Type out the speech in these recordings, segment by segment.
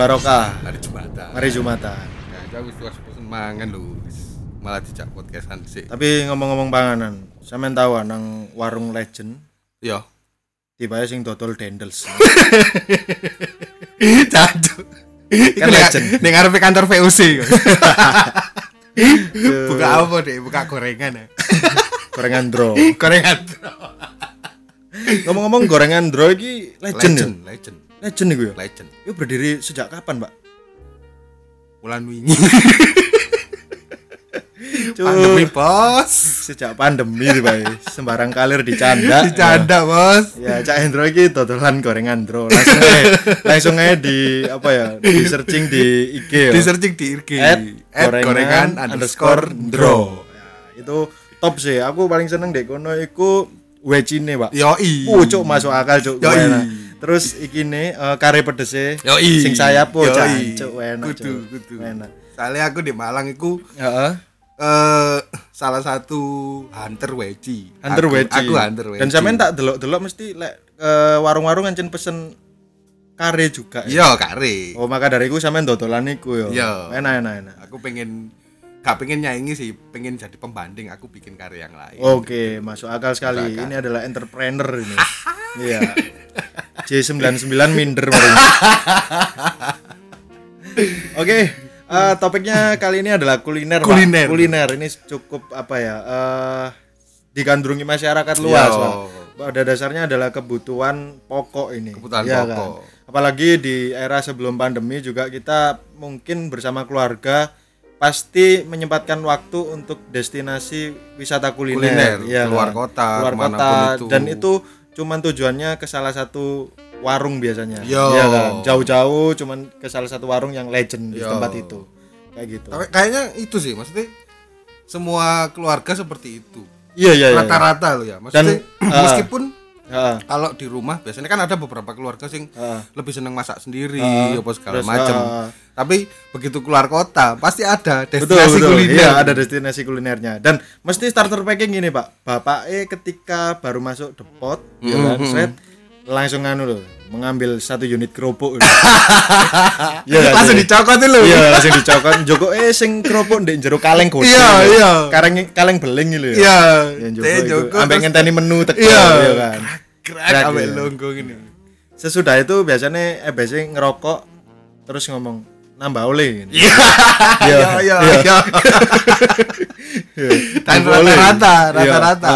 Barokah. hari Jumatan. Mari Jumatan. Ya, aku wis pesen mangan lho. Malah dijak podcastan sih. Tapi ngomong-ngomong panganan, sampean tahu ah, nang warung legend Yo. tiba sing dodol dendels. Cancuk. Iku Kan legend. ning ngarepe kantor VOC. Buka apa deh? Buka gorengan ya. gorengan dro. Gorengan. Ngomong-ngomong gorengan dro iki legend. Legend, ya? legend, Legend iku ya. legend. Itu berdiri sejak kapan, Pak? Bulan wingi. Pandemi, Bos. sejak pandemi Pak. Sembarang kalir dicanda. Dicanda, Bos. Ya, Cak Hendro iki dodolan gorengan dro. Langsung aja, langsung aja di apa ya? Di searching di IG ya. Di searching di IG. At At gorengan underscore dro. Ya, itu top sih. Aku paling seneng dek kono iku wecine, Pak. Yoi. Uh, cuk masuk akal cuk. Yoi. Enak. Terus iki nih eh, kare pedese. Yoi. Sing sayap po cuk enak. Kudu, kudu. Enak. Soalnya aku di Malang iku Heeh. eh salah satu hunter weci. Hunter Aku- weci. Aku hunter weci. Dan sampean tak delok-delok mesti lek eh, warung-warung ngancen pesen kare juga. ya? Iya, kare. Oh, maka dari iku sampean dodolan iku yo. Iya. Enak enak enak. Aku pengen gak pengen nyaingi sih, pengen jadi pembanding aku bikin karya yang lain. Oke, masuk akal sekali. Masuk akal. Ini adalah entrepreneur ini. Iya. J99 minder. Oke, eh, topiknya kali ini adalah kuliner. Pak. Kuliner. Kuliner ini cukup apa ya? eh digandrungi masyarakat luas, Yo. Pak. Pada dasarnya adalah kebutuhan pokok ini. Kebutuhan Iya pokok. Apalagi di era sebelum pandemi juga kita mungkin bersama keluarga pasti menyempatkan waktu untuk destinasi wisata kuliner, Kuliner, Iya keluar kan? kota, ke mana pun kota itu. dan itu cuman tujuannya ke salah satu warung biasanya Yo. Iya kan jauh-jauh cuman ke salah satu warung yang legend di Yo. tempat itu kayak gitu Tapi kayaknya itu sih, maksudnya semua keluarga seperti itu. iya iya iya Rata-rata loh ya. Maksudnya Dan, ah. meskipun Kalau di rumah biasanya kan ada beberapa keluarga sing Heeh. lebih seneng masak sendiri Ah, apa segala macam. ah. Tapi begitu keluar kota pasti ada betul destinasi betul kuliner. iya ada destinasi kulinernya dan mesti starter packing gini pak bapak eh ketika baru masuk depot ya kan Mhm. set langsung anu loh mengambil satu unit kerupuk Iya kan, Langsung Iya. dicokot loh. iya langsung dicokot joko eh sing kerupuk ndek jero kaleng gede Iya, lho. iya. kaleng kaleng beling ya Iya. Ya, Joko ambek ngenteni menu teko Iya. ya kan Krak ambek iya. longgo gini. sesudah itu biasanya eh biasanya ngerokok terus ngomong nambah oleh gitu. Iya. Iya, Iya, iya, iya. iya. Rata-rata, Iya, rata-rata.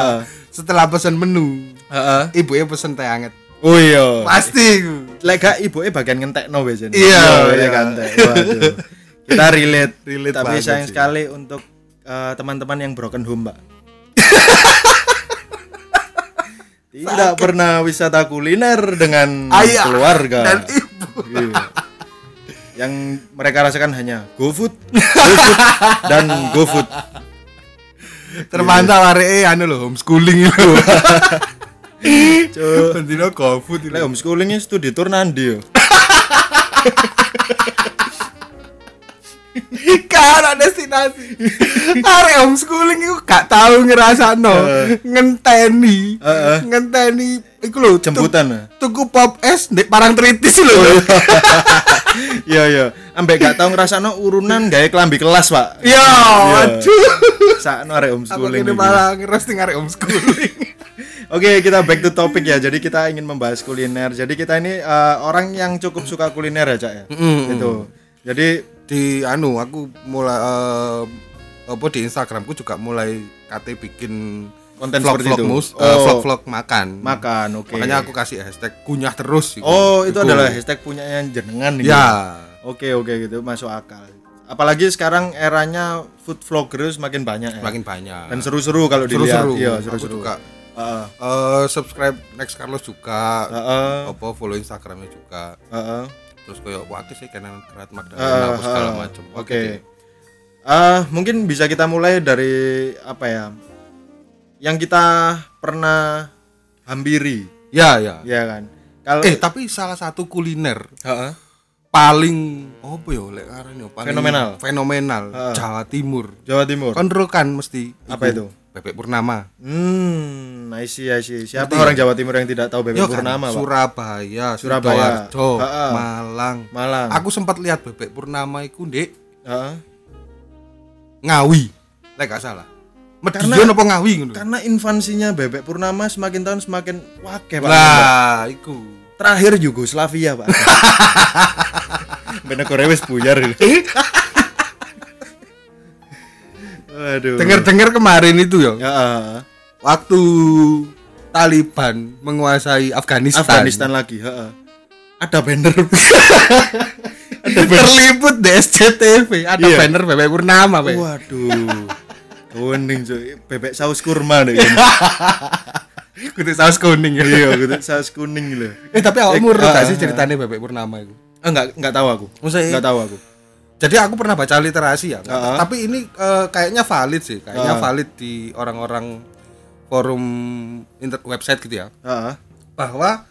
Setelah pesan menu, Heeh. ibunya pesen teh anget. Oh iya. Pasti. Lek gak ibuke bagian ngentekno biasanya. Iya, iya iya. kan. Teh. Waduh. Kita relate. Relate Tapi sayang sih. sekali untuk eh, teman-teman yang broken home, Mbak. Tidak pernah wisata kuliner dengan Ayah keluarga. dan ibu. Iya. Yang mereka rasakan hanya GoFood, GoFood dan GoFood. Terpantau hari eh anu loh homeschooling itu. Cuk. Bendino GoFood Lek homeschooling studi tour nandi yo. Karena destinasi. Hari homeschooling itu gak tahu ngerasa no ngenteni, Heeh. ngenteni. Iku lho Jemputan. tu- Tuku pop es ndek parang tritis lho. Iya iya. Ambek gak tau ngrasakno urunan gawe kelambi kelas, Pak. Iya, aduh. Sakno arek homeschooling. ini iki. malah ngerosting hari homeschooling. Oke, kita back to topic ya. Jadi kita ingin membahas kuliner. Jadi kita ini eh, orang yang cukup suka kuliner ya, Cak ya. Mm-mm. Itu. Jadi di anu aku mulai eh, apa di Instagramku juga mulai kate bikin Konten vlog seperti vlog itu. mus, Oh. eh, vlog vlog makan. makan, oke. Makanya aku kasih hashtag kunyah terus. iku. Oh, itu adalah hashtag punyanya jenengan nih. Ya. Oke, oke gitu masuk akal. Apalagi sekarang eranya food vlogger semakin banyak ya. Semakin banyak. Dan seru-seru kalau dilihat. Seru-seru. Iya, Aku seru-seru. juga Heeh. eh, subscribe Next Carlos juga. Heeh. Apa follow Instagramnya juga. Heeh. Terus kayak waktu sih kanan Gerat Eh, Magdalena apa segala eh, macam. Oke. Eh, mungkin bisa kita mulai dari apa ya? Yang kita pernah hampiri, Ya, ya. ya kan? Kalau Eh, tapi salah satu kuliner Heeh. paling apa ya lek aran ya paling Fenomenal. fenomenal Heeh. Jawa Timur. Jawa Timur. Kontrol kan mesti apa itu? Bebek Purnama. Hmm, I see, I see. Siapa Ngerti orang Jawa Timur yang tidak tahu Bebek Yo kan, Purnama, Pak? Surabaya, Surabaya. Sidoarjo, Ha-ha. Malang. Malang. Aku sempat lihat Bebek Purnama iku Ndek Heeh. Ngawi. Lek gak salah. Medion apa Ngawi ngono. Karena infansinya Bebek Purnama semakin tahun semakin wake, Pak. Lah, iku. Terakhir Yugoslavia, Pak. Bener Korea wis buyar itu. Waduh. Dengar-dengar kemarin itu ya, Ya, ah. waktu Taliban menguasai Afghanistan. Afghanistan lagi, heeh. Ada banner. Terliput di SCTV, ada Iya. banner Bebek Purnama, Pak. Waduh. Kewening cuy, bebek saus kurma deh. Kudu saus kuning ya. iya, gitu saus kuning lho. Eh tapi awakmu Eh, gak ah, sih ceritanya Bebek Purnama itu? Enggak enggak tahu aku. Maksudnya- Enggak tahu aku. Jadi aku pernah baca literasi ya, Ah. tapi ini eh, kayaknya valid sih, kayaknya Ah. valid di orang-orang forum inter website gitu ya, Heeh. bahwa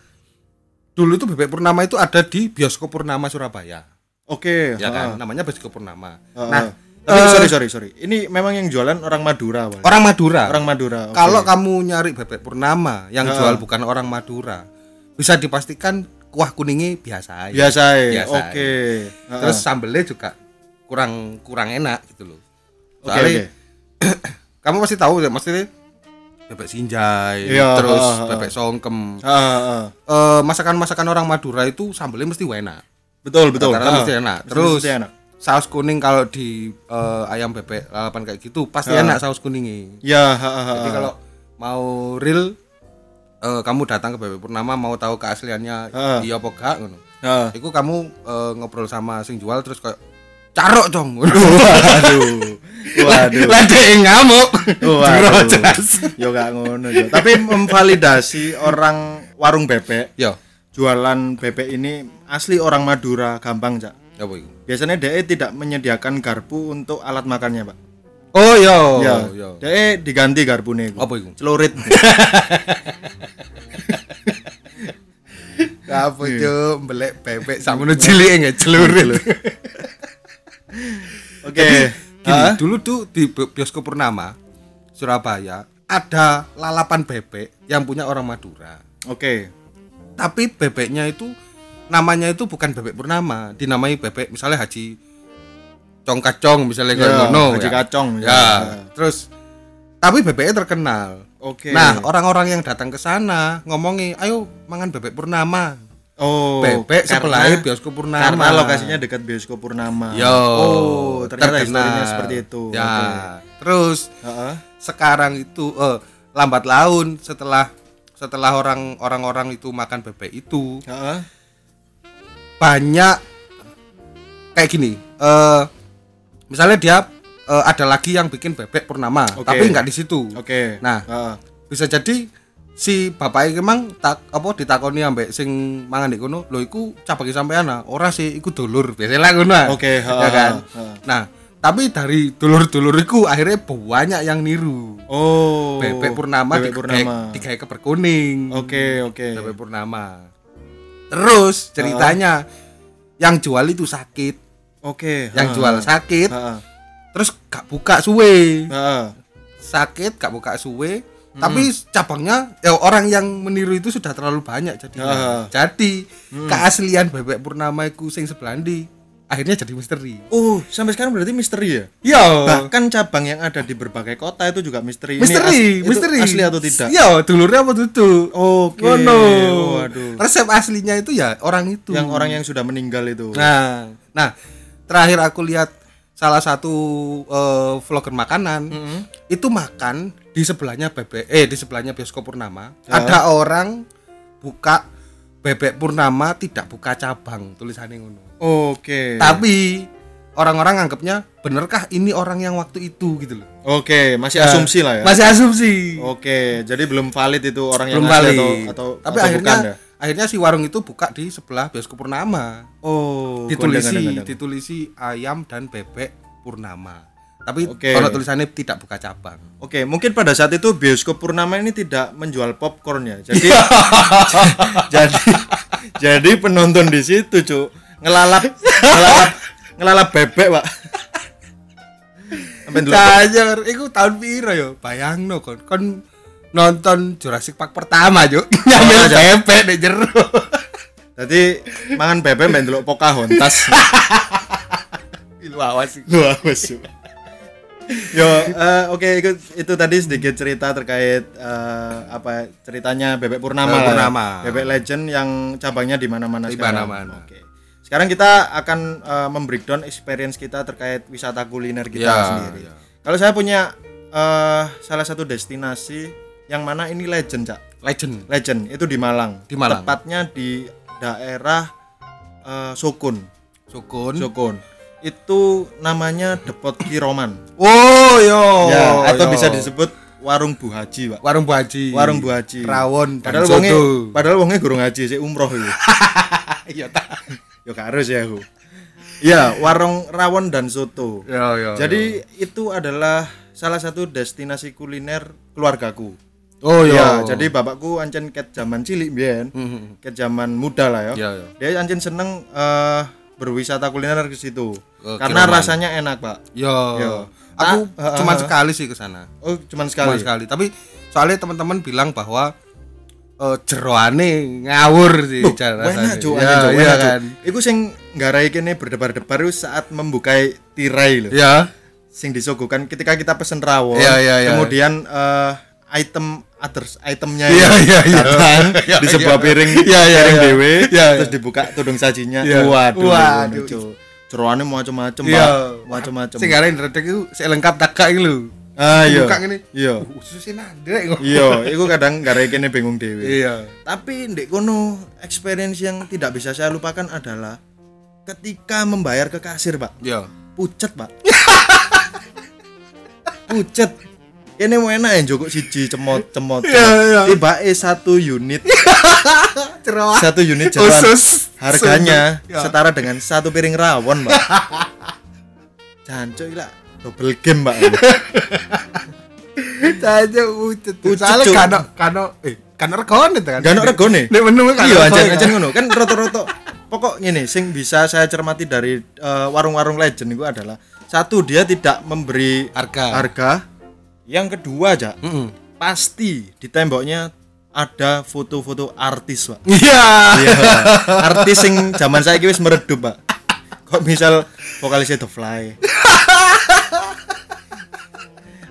dulu itu Bebek Purnama itu ada di bioskop Purnama Surabaya, Oke, ya heeh. kan, namanya bioskop Purnama. Heeh. Nah, tapi eh, sorry sorry sorry. Ini memang yang jualan orang Madura, Pak. orang Madura. Orang Madura. oke. Kalau kamu nyari Bebek Purnama yang Ah. jual bukan orang Madura, bisa dipastikan kuah kuningnya biasa aja. biasa ya. Biasa Oke. Heeh. Terus sambelnya juga kurang kurang enak gitu loh. Oke, Soalnya oke. kamu pasti tahu ya maksudnya bebek sinjai, Iya, terus ha, ha. bebek songkem. Heeh, heeh. Eh, masakan-masakan orang Madura itu sambelnya mesti enak. Betul, betul. Rata-rata Heeh. mesti enak. Terus mesti enak. saus kuning kalau di eh, ayam bebek lalapan kayak gitu pasti Ha. enak saus kuningnya. Ya, heeh, heeh. Jadi kalau mau real eh, kamu datang ke Bebek Purnama mau tahu keasliannya Ha. iya apa gak ngono. Heeh. Iku kamu eh, ngobrol sama sing jual terus kayak carok dong. Waduh. Waduh. Lah dia ngamuk. Waduh. Yo gak ngono yo. Tapi memvalidasi orang warung bebek Yo, jualan bebek ini asli orang Madura gampang cak apa iku? biasanya DE tidak menyediakan garpu untuk alat makannya pak Oh yo, ya yo. DE diganti garpunya Apa iku? celurit Apa cuk mbelek bebek sakmono cilik nggak celurit. oke Gini, dulu tuh di bi- bioskop Purnama Surabaya ada lalapan bebek yang punya orang Madura. oke Tapi bebeknya itu namanya itu bukan bebek Purnama, dinamai bebek misalnya Haji Congkacong misalnya kayak Ya, ngono Haji ya. Kacong, Ya. ya. Terus tapi bebeknya terkenal. Oke Nah, orang-orang yang datang ke sana ngomongi, "Ayo mangan bebek Purnama." oh bebek sebelah bioskop Purnama. karena lokasinya dekat bioskop Purnama Yo, oh ternyata terkenal. historinya seperti itu Ya. Oke. Terus Heeh. sekarang itu eh, lambat laun setelah setelah orang orang-orang itu makan bebek itu Heeh. banyak kayak gini eh misalnya dia eh, ada lagi yang bikin bebek purnama Oke. tapi nggak di situ oke Nah. Heeh. bisa jadi si bapaknya emang tak apa ditakoni ambek sing mangan di kono lho iku cabang sampean ah ora sih iku dulur biasanya ngono ah. Oke, ya ha, kan ha, ha. nah tapi dari dulur-dulur iku akhirnya banyak yang niru oh bebek purnama bebek purnama digawe keber kuning oke oke bebek purnama terus ceritanya yang jual itu sakit oke yang ha, jual ha. sakit ha. Terus gak buka suwe Ha, sakit gak buka suwe Hmm. tapi cabangnya ya orang yang meniru itu sudah terlalu banyak jadi Ah. jadi Hmm. keaslian bebek purnama iku sing sebelandi akhirnya jadi misteri Oh, sampai sekarang berarti misteri ya? yo Bahkan cabang yang ada di berbagai kota itu juga misteri. Ini misteri as- itu misteri asli atau tidak? yo dulurnya apa tutup Oke. Ngono. Waduh. resep aslinya itu ya orang itu Yang orang yang sudah meninggal itu. Nah, nah terakhir aku lihat salah satu eh, vlogger makanan Mm-mm. itu makan di sebelahnya bebek eh di sebelahnya bioskop Purnama Ya. ada orang buka bebek Purnama tidak buka cabang tulisannya ngono. Oke. Tapi orang-orang anggapnya benerkah ini orang yang waktu itu gitu loh. Oke, masih Ya, asumsi lah ya. Masih asumsi. Oke, jadi belum valid itu orang yang Belum asli valid. atau atau Tapi atau akhirnya bukan ya? Akhirnya si warung itu buka di sebelah bioskop Purnama. Oh, ditulisi gondang-gondang. ditulisi ayam dan bebek purnama tapi Oke. kalau tulisannya tidak buka cabang Oke, mungkin pada saat itu bioskop Purnama ini tidak menjual popcorn ya. Jadi jadi jadi penonton di situ, Cuk. Ngelalap ngelalap ngelalap bebek, Pak. Delok Jajar, iku tahun piro yo? Bayangno kon. Kon nonton Jurassic Park pertama, Juk. Nyamil Aja. bebek nek jero. Jadi mangan bebek ben delok Pocahontas. Ilu awas sih. Wah, wes. Yo, eh, oke itu, itu tadi sedikit cerita terkait eh, apa ceritanya Bebek Purnama Bebek ya. Purnama. Bebek Legend yang cabangnya di mana-mana Di sekarang. mana-mana. Oke. Sekarang kita akan eh, membreakdown experience kita terkait wisata kuliner kita Ya, sendiri. ya. Kalau saya punya eh, salah satu destinasi yang mana ini legend, Cak. Legend. Legend itu di Malang. Di Malang. Tepatnya di daerah eh, Sukun. Sukun. Sukun. Itu namanya Depot Kiroman. Oh, yo. ya, atau yo. bisa disebut warung Bu Haji, Pak. warung Bu Haji. Warung Bu Haji. Rawon dan Padahal wonge padahal wonge gurung haji sik umroh itu. Iya ta. Yo gak harus ya aku. Iya, warung rawon dan soto. Yo yo. Jadi itu adalah salah satu destinasi kuliner keluargaku. Oh Ya, yo. jadi bapakku ancen ket zaman cilik mbiyen, Mhm. ket zaman muda lah ya. Iya, iya. Dia ancen seneng eh, berwisata kuliner ke situ. Ke Karena Kiroman. rasanya enak, Pak. Yo. Yo. Aku Ah, cuma ah, ah. sekali sih ke sana. Oh, cuman Sekali. sekali. sekali. Tapi soalnya teman-teman bilang bahwa eh jeroane ngawur sih cara Enak, Cuk, ya, Cuk, iya Cuk. kan. Iku sing nggarai kene berdebar-debar saat membukai tirai loh. Ya. Sing disuguhkan ketika kita pesen rawon. Iya, iya, iya. Kemudian eh, item others itemnya Iya, itu iya, iya. datang Iya, di sebuah iya. piring Iya, iya, piring iya. dewe Iya, iya. terus dibuka tudung sajinya. Iya. Waduh. Waduh. Ceroane macam-macam, Iya. Pak. Macam-macam. Sing arek ndredeg iku sik lengkap takak iki lho. Ah, iya. Buka ngene. Iya. Uh, Susih nandrek kok. Iya, iku kadang nggarai kene bingung dewe. Iya. Tapi ndek kono experience yang tidak bisa saya lupakan adalah ketika membayar ke kasir, Pak. Iya. Pucet, Pak. Pucet. Ini mau enak ya joko siji cemot cemot. Iya, iya. Tiba satu unit satu unit jeroan Khusus. harganya. Ya. setara dengan satu piring rawon, Pak. Jancuk lah double game, Pak. Saja ucet. Ucet, Soalnya kano kano eh kano regone itu kan. Gak ono regone. Nek menu kan Iya, aja aja ngono. Kan roto-roto pokok ngene sing bisa saya cermati dari eh, warung-warung legend itu adalah satu dia tidak memberi Harga. harga. Yang kedua aja Heeh. pasti di temboknya ada foto-foto artis, Pak. Iya. Iya. artis sing zaman saya wis meredup, Pak. Kok misal vokalisnya The Fly.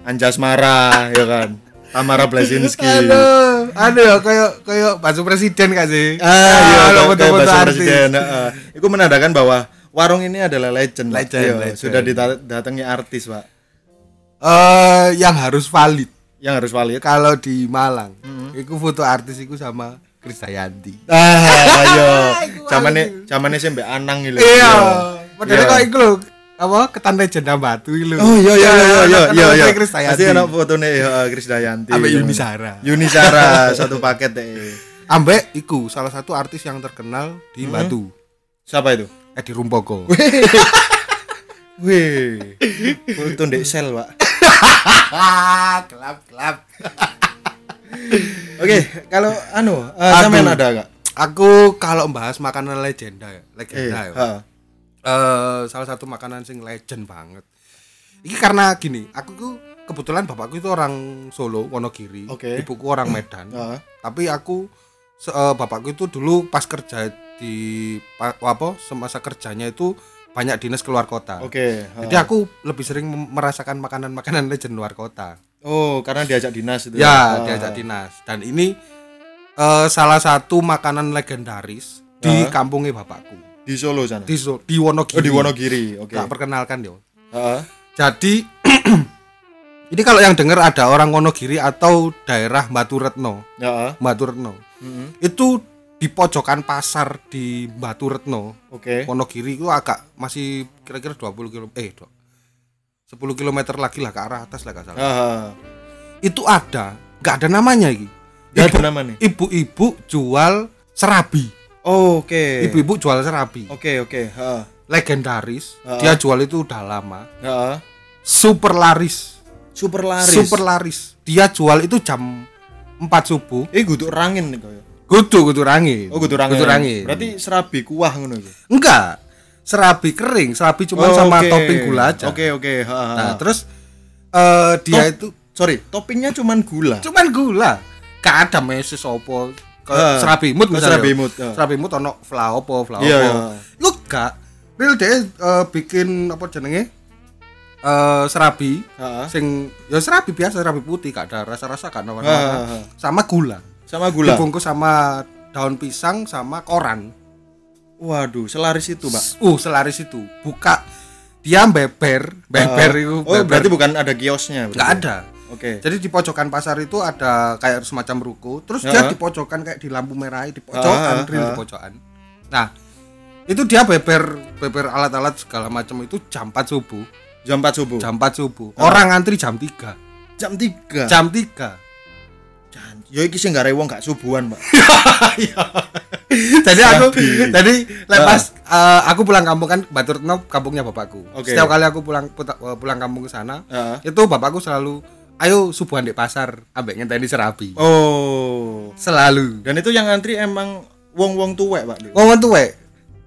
Anjas Mara, ya kan. Tamara Blazinski. Aduh, aduh ya kayak kayak baju presiden gak sih? Ah, iya, ada kayak- kayak foto-foto bahasa artis. presiden. heeh. Itu menandakan bahwa warung ini adalah legend. Pak. Legend, Iya, legend. Sudah didatangi artis, Pak. Eh, yang harus valid Yang harus valid. kalau di Malang, Mm-hmm. itu foto artis itu sama Krisdayanti. Ah, ayo. Zamane zamane sih Mbak Anang gitu. Iya, padahal Iya. kok iku lho, apa ketan legenda batu itu. Oh iya iya iya iya iya iya. Krisdayanti. Pasti ana fotone ya Krisdayanti. Ambek Iya. Yuni Sara. Yuni Sara satu paket deh. Ambek iku salah satu artis yang terkenal di Hmm. Batu. Siapa itu? Edi Rumpoko. Wih. Foto ndek sel, Pak. gelap gelap. Oke, kalau anu, uh, Aduh. sampean ada enggak? Aku kalau bahas makanan legenda ya, Eh, legenda ya. heeh. Eh, salah satu makanan sing legend banget. Ini karena gini, aku tuh kebetulan bapakku itu orang Solo, Wonogiri, Oke. ibuku orang Medan. Heeh. Tapi aku se- eh, bapakku itu dulu pas kerja di pa- apa semasa kerjanya itu banyak dinas keluar kota. Oke. Jadi aku lebih sering merasakan makanan-makanan legend luar kota. Oh, karena diajak dinas itu. Ya, Ah. diajak dinas. Dan ini eh, salah satu makanan legendaris di kampungnya bapakku. di Solo sana. Di, So- di Wonogiri. oh, di Wonogiri. Oke. Tak perkenalkan yo. Jadi ini kalau yang dengar ada orang Wonogiri atau daerah Batu Retno, Heeh. Batu Retno. Mm-mm. Itu di pojokan pasar di Batu Retno, Oke. Wonogiri itu agak masih kira-kira 20 km eh do- 10 km lagi lah ke arah atas lah salah. Heeh. Itu ada, nggak ada namanya iki. Gak ada nama nih. Ibu-ibu jual serabi. Oh, Oke. Ibu-ibu jual serabi. Oke, oke. Heeh. Legendaris. Ah. Dia jual itu udah lama. Heeh. Super laris. Super laris. Super laris. Dia jual itu jam 4 subuh. Eh, guduk rangin nih kaya. Kudu kudu rangin. Oh, guduk rangin. Kudu rangin. Berarti serabi kuah ngono iki. enggak. Serabi kering, serabi cuma Oh, sama topping gula aja. Oke, oke. Heeh. Nah, terus eh dia Top- itu sorry toppingnya cuman gula cuman gula gak ada meses opo kayak serabimut kayak misalnya serabimut, eh. serabimut ono fla opo fla opo Iya, iya. lu gak real dia eh, bikin apa jenenge eh serabi Heeh. sing ya serabi biasa serabi putih gak ada rasa-rasa gak ada warna-warna ah, ah. sama gula sama gula? Dibungkus sama daun pisang sama koran. Waduh selaris itu pak uh selaris itu. Buka dia beber beber Ah. itu oh berarti bukan ada kiosnya nggak ada. Oke. Jadi di pojokan pasar itu ada kayak semacam ruko terus dia Ah. di pojokan kayak di lampu merah di pojokan Ah, real di ah. pojokan. Nah itu dia beber beber alat-alat segala macam itu jam 4 subuh. Jam 4 subuh? Jam 4 subuh. Orang ngantri jam 3 jam 3 jam 3 Jan, yo iki sing gak rewong gak subuhan pak jadi aku jadi lepas eh, aku pulang kampung kan Batu Retno kampungnya bapakku. Setiap kali aku pulang puta- eh, pulang kampung ke sana itu bapakku selalu ayo subuhan di pasar ambek ngenteni serabi. Oh. Selalu. Dan itu yang antri emang wong-wong tuwek pak tuh we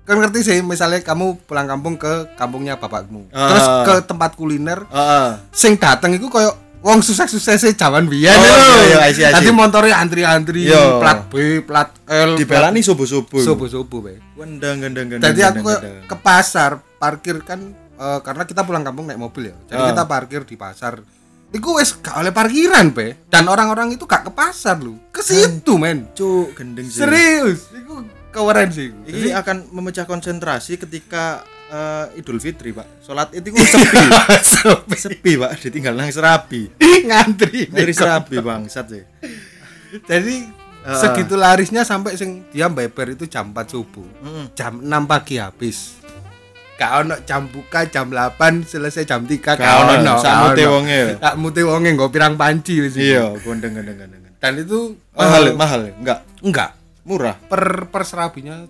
kan ngerti sih misalnya kamu pulang kampung ke kampungnya bapakmu. Terus ke tempat kuliner Heeh. sing dateng itu koyo wong sukses-sukses zaman biyen Oh, lho. iya, iya, I see, I see. Tadi motornya antri-antri Iya. plat B, plat L, dibelani subuh-subuh subuh-subuh be. gendeng gendeng gendeng Jadi aku gendeng, ke, pasar parkir kan eh, karena kita pulang kampung naik mobil ya. Jadi Ah. kita parkir di pasar. Iku wes gak oleh parkiran be. Dan orang-orang itu gak ke pasar lu. Ke situ men. cuk gendeng sih Serius. Iku keren sih. ini akan memecah konsentrasi ketika eh, Idul Fitri pak sholat itu sepi Sepi. sepi pak ditinggal nang serabi ngantri. Nek. serabi bangsat sih Jadi Ah. segitu larisnya sampai sing dia beber itu jam 4 subuh. Mm. Jam 6 pagi habis. Gak ono jam buka jam 8 selesai jam 3 Gak ono, samute wonge ya. Tak mute wonge nggo pirang panci wis. iya gendeng. Dan itu mahal ya? mahal enggak enggak murah per per serabinya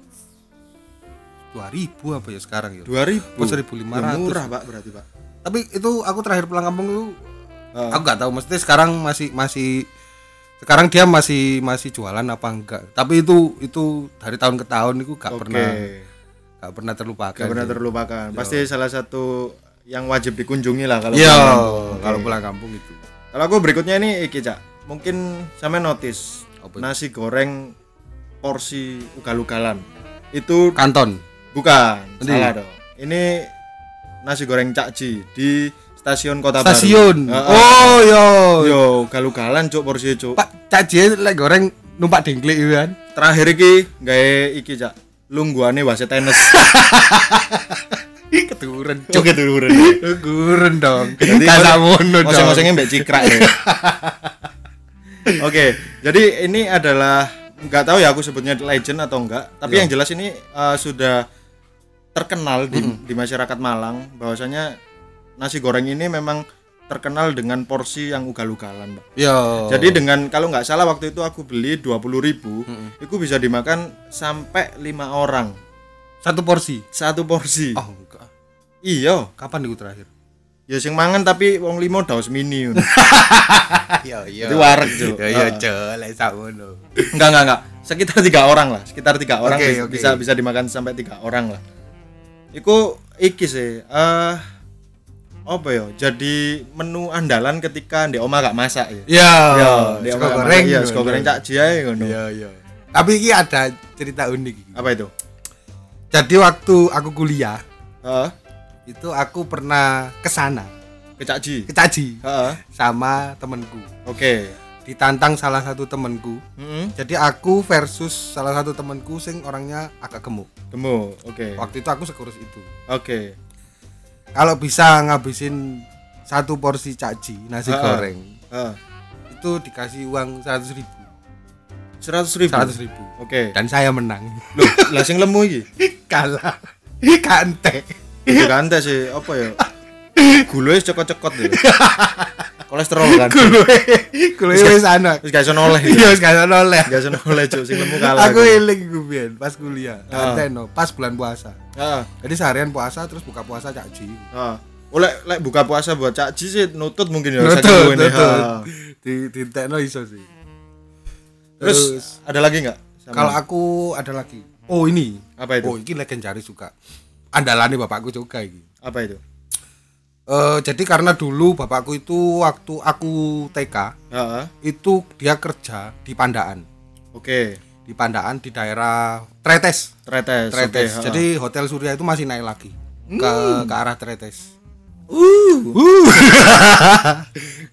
2000 apa ya sekarang ya. dua ribu Oh, 1500. murah pak berarti pak Tapi itu aku terakhir pulang kampung itu Ah. aku nggak tahu mesti sekarang masih masih sekarang dia masih masih jualan apa enggak. Tapi itu itu dari tahun ke tahun itu gak oke pernah gak pernah terlupakan. gak pernah terlupakan pasti salah satu yang wajib dikunjungi lah kalau Iya, pulang kampung. Kalau pulang kampung itu. Kalau aku berikutnya ini iki cak, mungkin sama notice nasi goreng porsi ugal-ugalan itu Kanton. Bukan Endi? salah dong. Ini nasi goreng cakji di stasiun Kota Stasiun. Baru. Heeh. Oh, yo. Yo ugal-ugalan cuk porsi cuk. Pak Cak J lek goreng numpak dengklik itu kan. Terakhir iki gawe iki cak lungguane wasit tenis. Keturunan Cuk keturunan. Keturunan dong. Jadi Kasamono dong. Oseng-osengnya mbak cikrak ya. Oke, jadi ini adalah nggak tahu ya aku sebutnya legend atau enggak, tapi Iya. yang jelas ini uh, sudah terkenal di, di masyarakat Malang bahwasanya nasi goreng ini memang terkenal dengan porsi yang ugal-ugalan. Yo. Jadi dengan kalau nggak salah waktu itu aku beli 20.000 ribu, itu bisa dimakan sampai lima orang satu porsi. satu porsi. Oh, enggak. Iya, Kapan itu terakhir? ya sing mangan tapi wong limo daus mini. ngono. Iya, iya. Itu wareg, Cuk. Ya iya, Ah. jelek sakmono. enggak enggak enggak sekitar tiga orang lah sekitar tiga orang Oke, bis- oke. bisa bisa dimakan sampai tiga orang lah Iku iki sih eh apa ya jadi menu andalan ketika di oma gak masak ya Iya, ya di oma goreng. iya sego goreng cak jia ngono Iya, iya. Tapi ini ada cerita unik. iki. apa itu Jadi waktu aku kuliah, Heeh, itu aku pernah ke sana, ke cak ji ke Caji Heeh, sama temenku. oke Ditantang salah satu temenku. Heeh, Jadi aku versus salah satu temenku sing orangnya agak gemuk. gemuk oke Waktu itu aku sekurus itu. oke Kalau bisa ngabisin satu porsi caji nasi Ah. goreng Heeh, itu dikasih uang seratus ribu. seratus ribu Seratus ribu. oke Dan saya menang. loh lah sing lemu iki Kalah. Kante. itu kan teh sih apa ya gulanya cekot-cekot ya kolesterol kan Kuloe, kuloe wis ana. Terus gak iso noleh. Iya, wis gak ono oleh. Gak iso noleh cuk sing lemu kalah. Aku eling biyen pas kuliah. Ah. Kanteno, pas bulan puasa. Heeh. Jadi seharian puasa terus buka puasa caji. Heeh. Oleh lek buka puasa buat Cak Ji sih nutut mungkin ya Nutut, nutut. Di di tekno iso sih. Terus ada lagi nggak? Kalau aku ada lagi. Oh, ini. apa itu? Oh, ini legendaris juga. Andalane bapakku juga ini. Apa itu? Eh, jadi karena dulu bapakku itu waktu aku TK Heeh. itu dia kerja di Pandaan. Oke. Di Pandaan di daerah Tretes. Tretes. Tretes. heeh. Jadi Hotel Surya itu masih naik lagi ke ke arah Tretes. uh,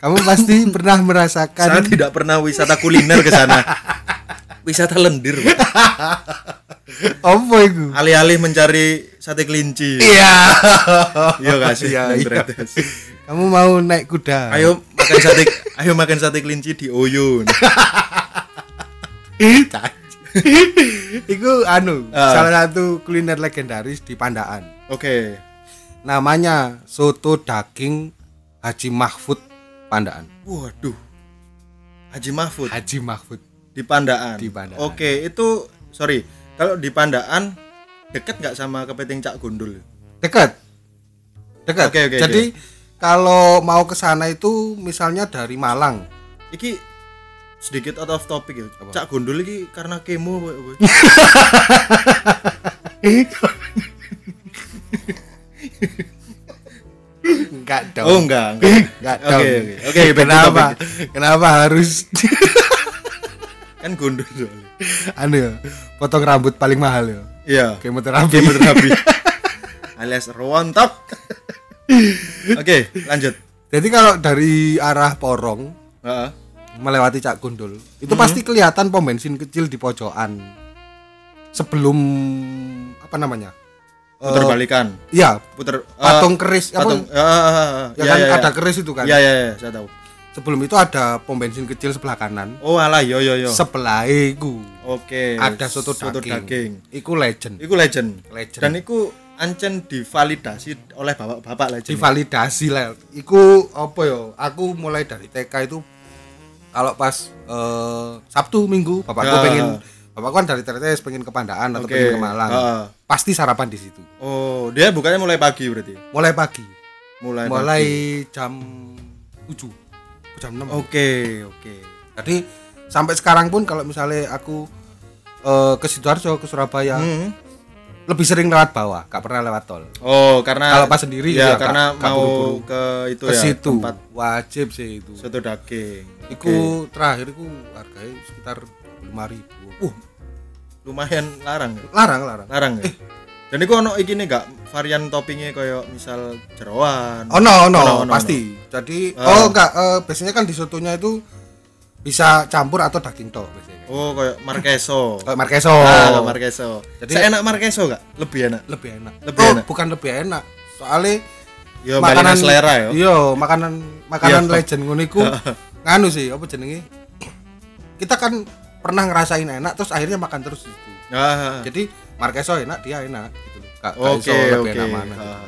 Kamu pasti pernah merasakan saya tidak pernah wisata kuliner ke sana. wisata lendir. apa itu? Alih-alih mencari sate kelinci. Iya. Iya gak sih? Iya, iya. Kamu mau naik kuda? Ayo makan sate ayo makan sate kelinci di Oyun. Iku anu, Ah. salah satu kuliner legendaris di Pandaan. Oke. Namanya soto daging Haji Mahfud Pandaan. Waduh. Haji Mahfud Haji Mahfud. di Pandaan. Di Pandaan. Oke, itu sorry. Kalau di Pandaan deket nggak sama kepiting Cak Gundul? Dekat. Dekat. Oke, oke, Jadi kalau mau ke sana itu misalnya dari Malang. Iki sedikit out of topic ya. Cak Gundul iki karena kemo apa, apa? Enggak dong. Oh enggak, enggak. Enggak Oke, dong. oke. Oke, back to kenapa? Kenapa harus Kan gundul soalnya. anu ya, potong rambut paling mahal ya? Iya. Kemoterapi. Kemoterapi. Alias rontok. Oke, lanjut. Jadi kalau dari arah Porong Heeh. melewati Cak Gundul, itu Hmm. pasti kelihatan pom bensin kecil di pojokan. Sebelum apa namanya? Puter Eh, balikan. Iya, Puter eh, patung keris apa? patung. eh, eh, eh, eh. Ya Iya, kan iya, iya. ada keris itu kan. Iya, iya, iya, saya tahu. Sebelum itu ada pom bensin kecil sebelah kanan. Oh, alah, yo yo yo. Sebelah iku Oke. ada soto, soto daging. daging. Iku legend. Iku legend. Legend. Dan iku ancen divalidasi oleh bapak-bapak legend. divalidasi lah iku apa ya aku mulai dari TK itu kalau pas eh, Sabtu Minggu bapakku Ya. pengen bapakku kan dari Tretes pengen ke Pandaan atau pengen ke Malang Heeh. pasti sarapan di situ Oh, dia bukannya mulai pagi berarti. mulai pagi Mulai mulai pagi. jam 7 jam 6 Oke, oke. jadi sampai sekarang pun kalau misalnya aku eh, ke Sidoarjo ke Surabaya Hmm. lebih sering lewat bawah gak pernah lewat tol Oh, karena Kalau pas sendiri ya, ya, karena Kak mau buru-buru. ke itu ke ya situ tempat wajib sih itu soto daging. Iku terakhir iku harganya sekitar 25.000 ribu. Uh, lumayan larang ya. Larang, larang. Larang ya. Dan iku ono iki nih gak varian toppingnya kayak misal jeroan. Oh no, no, Ono, ono, pasti. Jadi Ah. oh enggak eh, biasanya kan di sotonya itu bisa campur atau daging tok biasanya. Oh, kayak marqueso. Kayak Marqueso. Ah, kayak marqueso. Jadi- Jadi enak marqueso gak? Lebih enak. Lebih enak. Lebih oh, enak. bukan lebih enak. Soalnya Yo makanan selera ya. Iya, makanan makanan Iya. legend ngono iku nganu sih, apa jenenge? Kita kan pernah ngerasain enak terus akhirnya makan terus itu. Ah, Jadi Marqueso enak, dia enak gitu loh. Oke, lebih oke. enak mana. Ah.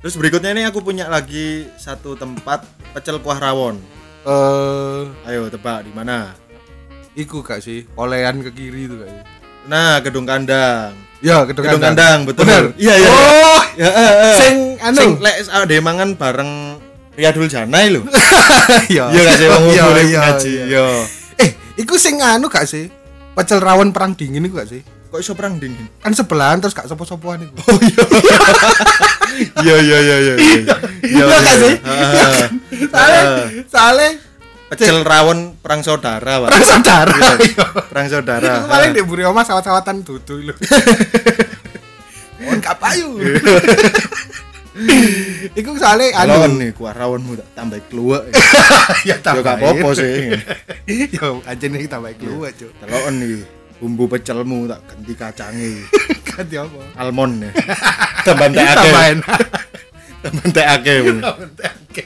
Terus berikutnya ini aku punya lagi satu tempat pecel kuah rawon. Eh, Ayo tebak di mana? iku gak sih? Olehan ke kiri itu kayaknya. Nah, gedung kandang. Ya, gedung, Gedung kandang, betul. Bener. Iya, iya. Oh, Ya, eh, eh. sing anu. Sing lek ada mangan bareng Riyadul Janai lho. Iya. Iya gak sih wong Iya, iya, ngaji. iya. Iya. Eh, iku sing anu gak sih? Pecel rawon perang dingin iku gak sih? Kok iso perang dingin? Kan sebelahan terus gak sopo-sopoan iku. Oh iya. Iya iya iya iya. Iya Iya gak sih? Heeh. Soalnya, soalnya Pecel rawon perang saudara, Pak. perang saudara. Iya. Perang saudara. Iku paling di buri omah sawat-sawatan dudu lho. Mohon gak payu. Iku soalnya Anu nih kuah rawonmu tak tambah keluar. Ya Ya gak apa-apa sih. Yo, anjene iki tambah keluar, Cuk. Teloken nih bumbu pecelmu tak ganti kacange. Ganti apa? Almond ya. Tambah entek akeh. Tambah enak. Tambah entek akeh. Oke.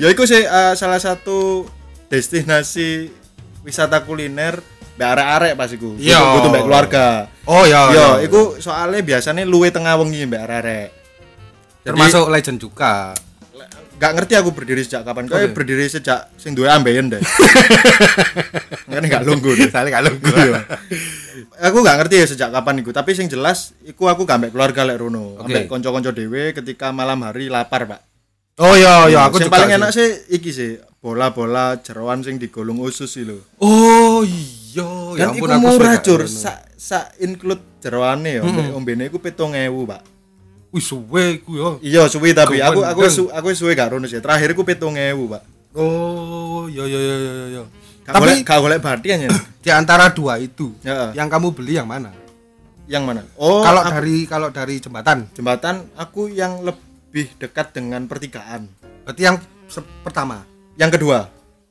ya itu sih eh, salah satu destinasi wisata kuliner mbak arek-arek pas iku. Iya. Butuh mbak keluarga. Oh ya, Yo, ya. iku soalnya biasanya luwe tengah wengi mbak arek-arek. Termasuk legend juga. Gak ngerti aku berdiri sejak kapan. Kau Oke. berdiri sejak sing duwe ambeien deh. Kan gak lunggu deh. Soalnya kalau Iya. aku gak ngerti ya sejak kapan iku, tapi sing jelas iku aku gak ambek keluarga lek rono. Oke. Ambek kanca-kanca dhewe ketika malam hari lapar, Pak. Oh ya, ya aku sing paling sih. enak sih iki sih, bola-bola jeroan sing digolong usus sih lho. Oh iya, Dan ya iku ampun aku murah ngono. sa, sa include jeroane ya, mm ombene iku 7000, Pak. Wih suwe ku yo. Iya suwi tapi aku aku su, aku suwe gak rono sih. Terakhir aku 7000, Pak. Oh, yo yo yo yo yo. Gak Tapi gak golek batian ya. di antara dua itu, Ya. yang kamu beli yang mana? Yang mana? Oh, kalau aku- dari kalau dari jembatan, jembatan aku yang lebih dekat dengan pertigaan. berarti yang pertama. Yang kedua,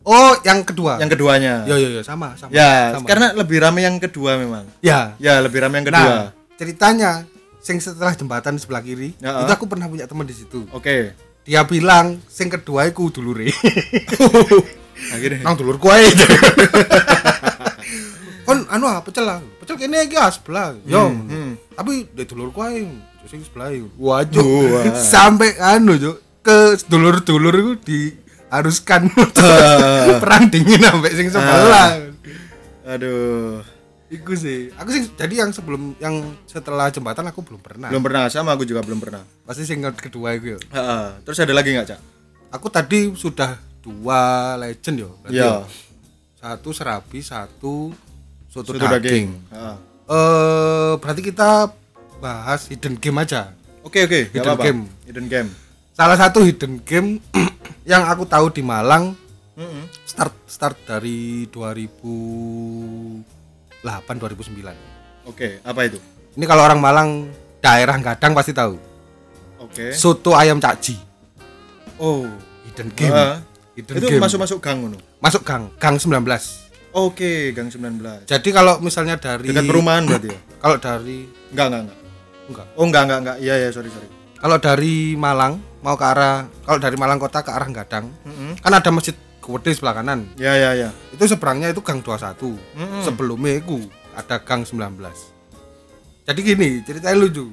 Oh, yang kedua. yang keduanya. Yo yo yo sama sama. ya, sama. karena lebih ramai yang kedua memang. ya. Ya, lebih ramai yang kedua. Nah, ceritanya sing setelah jembatan sebelah kiri, Ya. itu aku pernah punya teman di situ. Oke. Dia bilang sing kedua iku dulure. Akhirnya. Nang dulurku ae. kon anu ah pecel lah. Pecel kene iki ah sebelah. Yo. hmm. Tapi di dulurku ae sing sebelah. Waduh. Sampai anu yo ke dulur-dulur iku diharuskan Ah. perang dingin sampai sing sebelah. Aduh. Iku sih. Aku sih jadi yang sebelum yang setelah jembatan aku belum pernah. Belum pernah sama aku juga belum pernah. Pasti sing kedua itu yo. Heeh. Terus ada lagi nggak, Cak? Aku tadi sudah dua legend yo. Iya. Satu serabi, satu soto, Soto daging. daging. Heeh. Eh berarti kita bahas hidden game aja. Oke, oke, nggak Hidden game. Hidden game. Salah satu hidden game yang aku tahu di Malang Heeh. start start dari 2008 2009. Oke, apa itu? Ini kalau orang Malang daerah Gadang pasti tahu. Oke. Soto ayam cakji. Oh. Hidden game. Heeh. Hidden itu game. masuk-masuk gang ngono. Masuk gang, gang 19. Oke, gang 19. Jadi kalau misalnya dari Dekat perumahan berarti ya? Kalau dari Enggak, enggak, enggak. enggak. Oh, enggak, enggak, enggak. Iya, iya, sorry, sorry. Kalau dari Malang mau ke arah kalau dari Malang kota ke arah Gadang, Heeh. kan ada masjid gede sebelah kanan. Ya, ya, ya. Itu seberangnya itu gang 21. Mm-mm. Sebelumnya itu ada gang 19. Jadi gini, ceritanya lucu.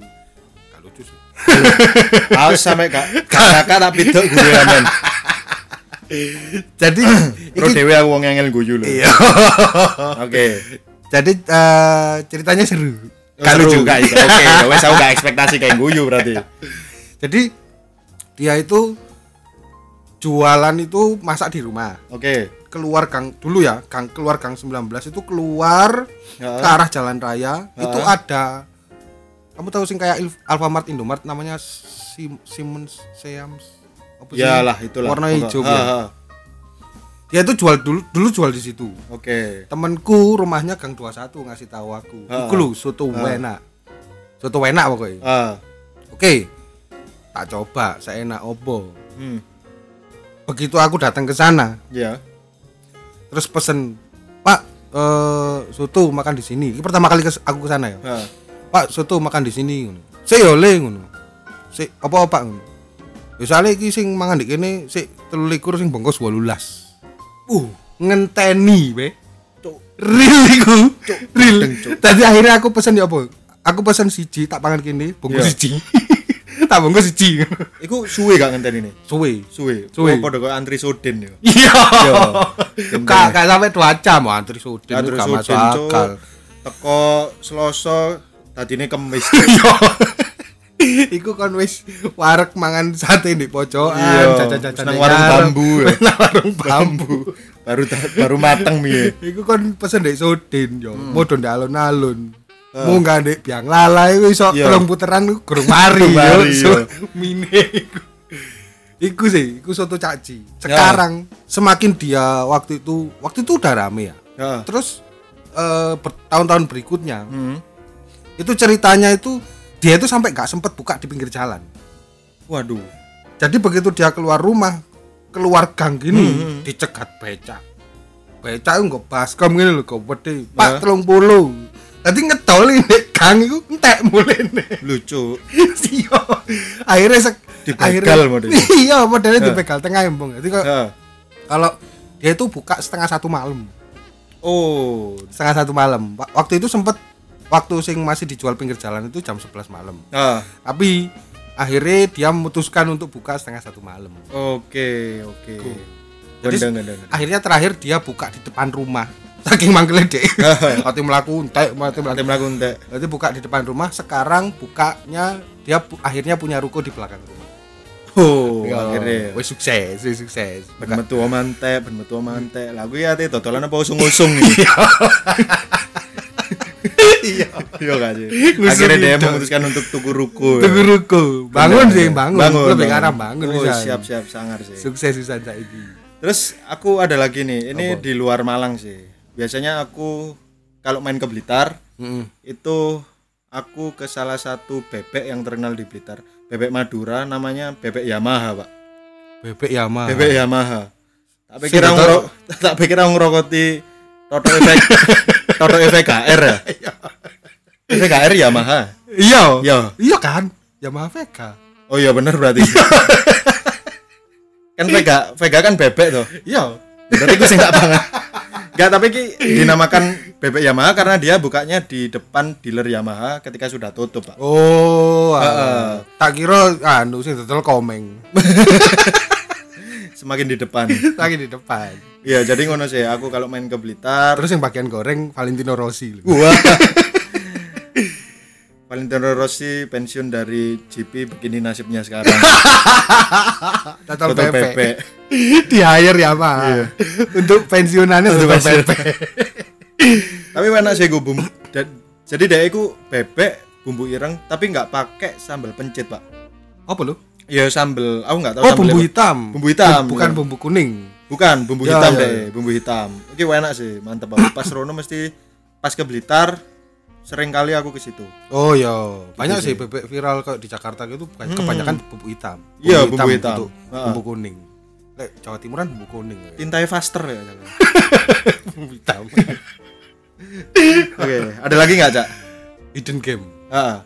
Gak lucu sih. Harus sampai kak kakak tak pidok gue amen. Jadi Pro dewe aku wong ngengel guyu lho. Iya. Oke. Jadi eh, ceritanya seru. Gak lucu gak. Oke, ya wes aku gak ekspektasi kayak guyu berarti. Jadi dia itu jualan itu masak di rumah. Oke. Keluar gang dulu ya, gang keluar gang 19 itu keluar Ya. ke arah jalan raya Ha. itu ada kamu tahu sing kayak Alfamart Indomart namanya Sim, Siemens Seams apa sih? Yalah itulah. warna hijau ya. ha. dia itu jual dulu dulu jual di situ Oke. temenku rumahnya gang 21 ngasih tahu aku Ha. iku lho soto enak soto enak pokoknya oke tak coba saya enak opo Hmm. Begitu aku datang ke sana Ya. terus pesen pak eh soto makan di sini ini pertama kali kes- aku ke sana ya Ha. Pak soto makan di sini yo le ngono. Sik apa Pak ngono. Ya soalnya iki sing mangan di kene sik 13 sing bongkos 18. Uh, ngenteni. Cuk. Real iku. Real. Tadi akhirnya aku pesen ya apa? Aku pesen siji tak pangan kene bungkus Iya. siji. tak bungkus siji. Iku suwe gak ngenteni nih? Suwe. Suwe. Suwe. Padha kok antri soden ya. Iya. Iya. Kak kak sampai 2 jam antri sudin Antri gak masuk akal. Teko Selasa tadine kemis. Iya. Iku kon wis wareg mangan sate di pojokan, Iya. jajan-jajan Seneng warung bambu ya. Nang warung bambu. baru baru mateng piye. Iku kon pesen ndek Sodin yo, modho ndek alun-alun. Munggah ndek biang lala iku iso Iya. telung puteran iku gurung mari yo. mari, So, iya. Mine iku. Iku sih, iku soto caci. Sekarang semakin dia waktu itu, waktu itu udah rame ya. Heeh. Terus eh, bertahun-tahun berikutnya Hmm. itu ceritanya itu dia itu sampai nggak sempet buka di pinggir jalan. Waduh. Jadi begitu dia keluar rumah, keluar gang gini, Hmm. dicegat becak. Becak itu nggak baskom gini loh, Ya. pede. Pak telung puluh. Tadi ngetoli nih gang itu entek mulai nih. Lucu. Iya. Akhirnya sek, Dibegal modelnya. Iya, modelnya Ya. dibegal tengah embong. Jadi kok kalau dia itu buka setengah satu malam, Oh. setengah satu malam. Wa- Waktu itu sempet waktu sing masih dijual pinggir jalan itu jam 11 malam. Ah. Tapi akhirnya dia memutuskan untuk buka setengah satu malam. Oke, oke. Cool. Gendeng, Jadi gendeng, gendeng. akhirnya terakhir dia buka di depan rumah. Saking mangkelnya deh. Hati melaku entek, mati Nanti melaku. melakukan entek. Berarti buka di depan rumah. Sekarang bukanya dia pu- akhirnya punya ruko di belakang rumah. Oh, akhirnya. Wes sukses, wes sukses. Ben metu omante, ben metu omante. Lah kuwi ate dodolan apa usung-usung iki? Iya. Iya gak sih? Akhirnya dia memutuskan untuk tuku ruko. Tuku ruko. Bangun sih, ya. bangun. Lebih ke arah bangun Oh, bisa. siap siap sangar sih. Sukses bisa saiki. Terus aku ada lagi nih, ini di luar Malang sih. Biasanya aku kalau main ke Blitar Heeh. itu aku ke salah satu bebek yang terkenal di Blitar. Bebek Madura namanya bebek Yamaha, Pak. Bebek Yamaha. Bebek Yamaha. Tak pikir aku ngero- tak pikir aku ngerokoti Toto efek Toto efek KR ya. Efek KR Yamaha. Iya. Iya. Iya kan? Yamaha Vega. Oh iya bener berarti. kan Vega, Vega kan bebek tuh. Iya. Berarti gue sih enggak banget. Enggak, tapi ki dinamakan bebek Yamaha karena dia bukanya di depan dealer Yamaha ketika sudah tutup, Pak. Oh, ah. Heeh. tak kira anu sing dodol komeng. Semakin di depan. Lagi di depan. Iya, jadi ngono sih aku kalau main ke Blitar. Terus yang bagian goreng Valentino Rossi. Wah. Valentino Rossi pensiun dari GP begini nasibnya sekarang. Total bebek. Di hire Yamaha. Untuk pensiunannya Untuk pensiun. bebek. tapi enak sih gue bumbu. Jadi dia itu bebek bumbu ireng tapi nggak pakai sambal pencit, Pak. Apa lu? Ya sambel, aku nggak tahu Oh, bumbu apa. hitam. Bumbu hitam, Bukan ya. bumbu kuning. Bukan, bumbu Ya, hitam ya, deh, ya. bumbu hitam. Oke, enak sih, mantep banget. Pas Rono mesti pas ke Blitar sering kali aku ke situ. Oh iya, banyak sih. sih bebek viral kalau di Jakarta gitu bukan kebanyakan bumbu hitam. Iya, bumbu hitam. untuk Ha. bumbu kuning. Lek Jawa Timuran bumbu kuning. ya. Tintai faster ya. Oke, bumbu hitam. ada lagi nggak, Cak? Hidden game. Ah,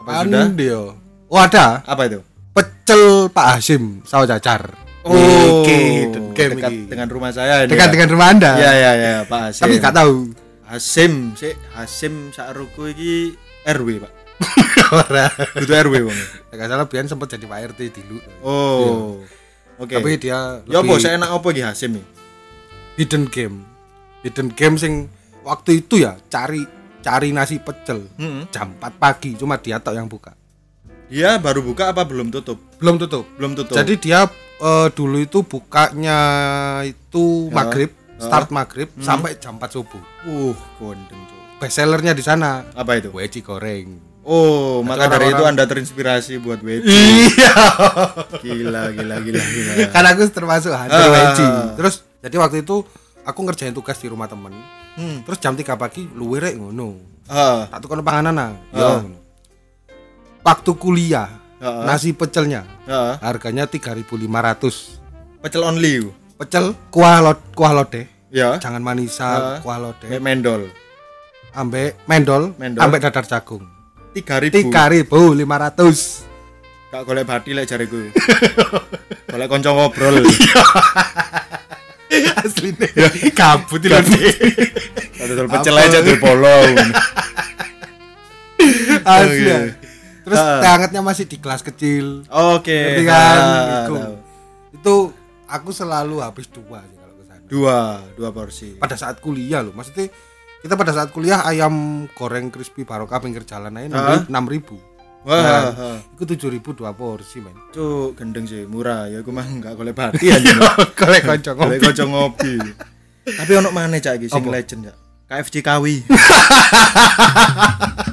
apa sudah? Anu dia. Oh ada. Apa itu? Pecel Pak Hasim sawo cacar. Oh, hidden game dekat dengan rumah saya ini. dekat ya. dengan rumah Anda. Iya, iya, iya, Pak Hasim. Tapi gak tahu. Hasim, si Hasim Sakruku iki RW, Pak. Ora. Kudu RW wong. Gak salah Bian sempat jadi Pak RT dulu. Oh. Oke. Tapi dia Ya apa saya enak apa iki Hasim nih? hidden game. Hidden game sing waktu itu ya cari cari nasi pecel Hmm. jam 4 pagi cuma dia tok yang buka. Dia baru buka apa belum tutup? Belum tutup. Belum tutup. Jadi dia eh, dulu itu bukanya itu Ya. maghrib, start maghrib sampai jam 4 subuh. uh, kondeng Cuk. Best sellernya di sana Apa itu? weci goreng. Oh, maka dari itu orang-orang- Anda terinspirasi buat weci. Iya. Gila, gila, gila, gila. Karena aku termasuk hunter Ah. weci. Terus jadi waktu itu aku ngerjain tugas di rumah temen. Hmm. Terus jam 3 pagi luwere ngono. Ah, Tak tukar panganan nah. Ah. Yo. Waktu kuliah ah, nasi pecelnya ah. harganya 3.500. Pecel only. Pecel kuah lot kuah lodeh, Ya. jangan manisa, Ah. kuah lodeh, Kayak mendol. ambek mendol, Mendol. ambek dadar jagung. 3000. 3.500. Kak golek bathi lek jariku. golek kanca ngobrol. Asline kabut iki. Dodol pecel aja tuh polo. Asli. Oke. Terus Ah. teh hangatnya masih di gelas kecil. Oke. Ngerti kan? ah, Itu. Aku selalu habis dua sih kalau ke sana. Dua, dua porsi. Pada saat kuliah loh, maksudnya kita pada saat kuliah ayam goreng crispy barokah pinggir jalan aja enam ribu. Wah, Nah, ah. Itu tujuh ribu dua porsi men. Cuk, gendeng sih, murah. Ya aku mah enggak golek bathi aja. Golek kanca Golek ngopi. kanca ngopi. Tapi ono maneh cak iki sing legend ya. KFC Kawi.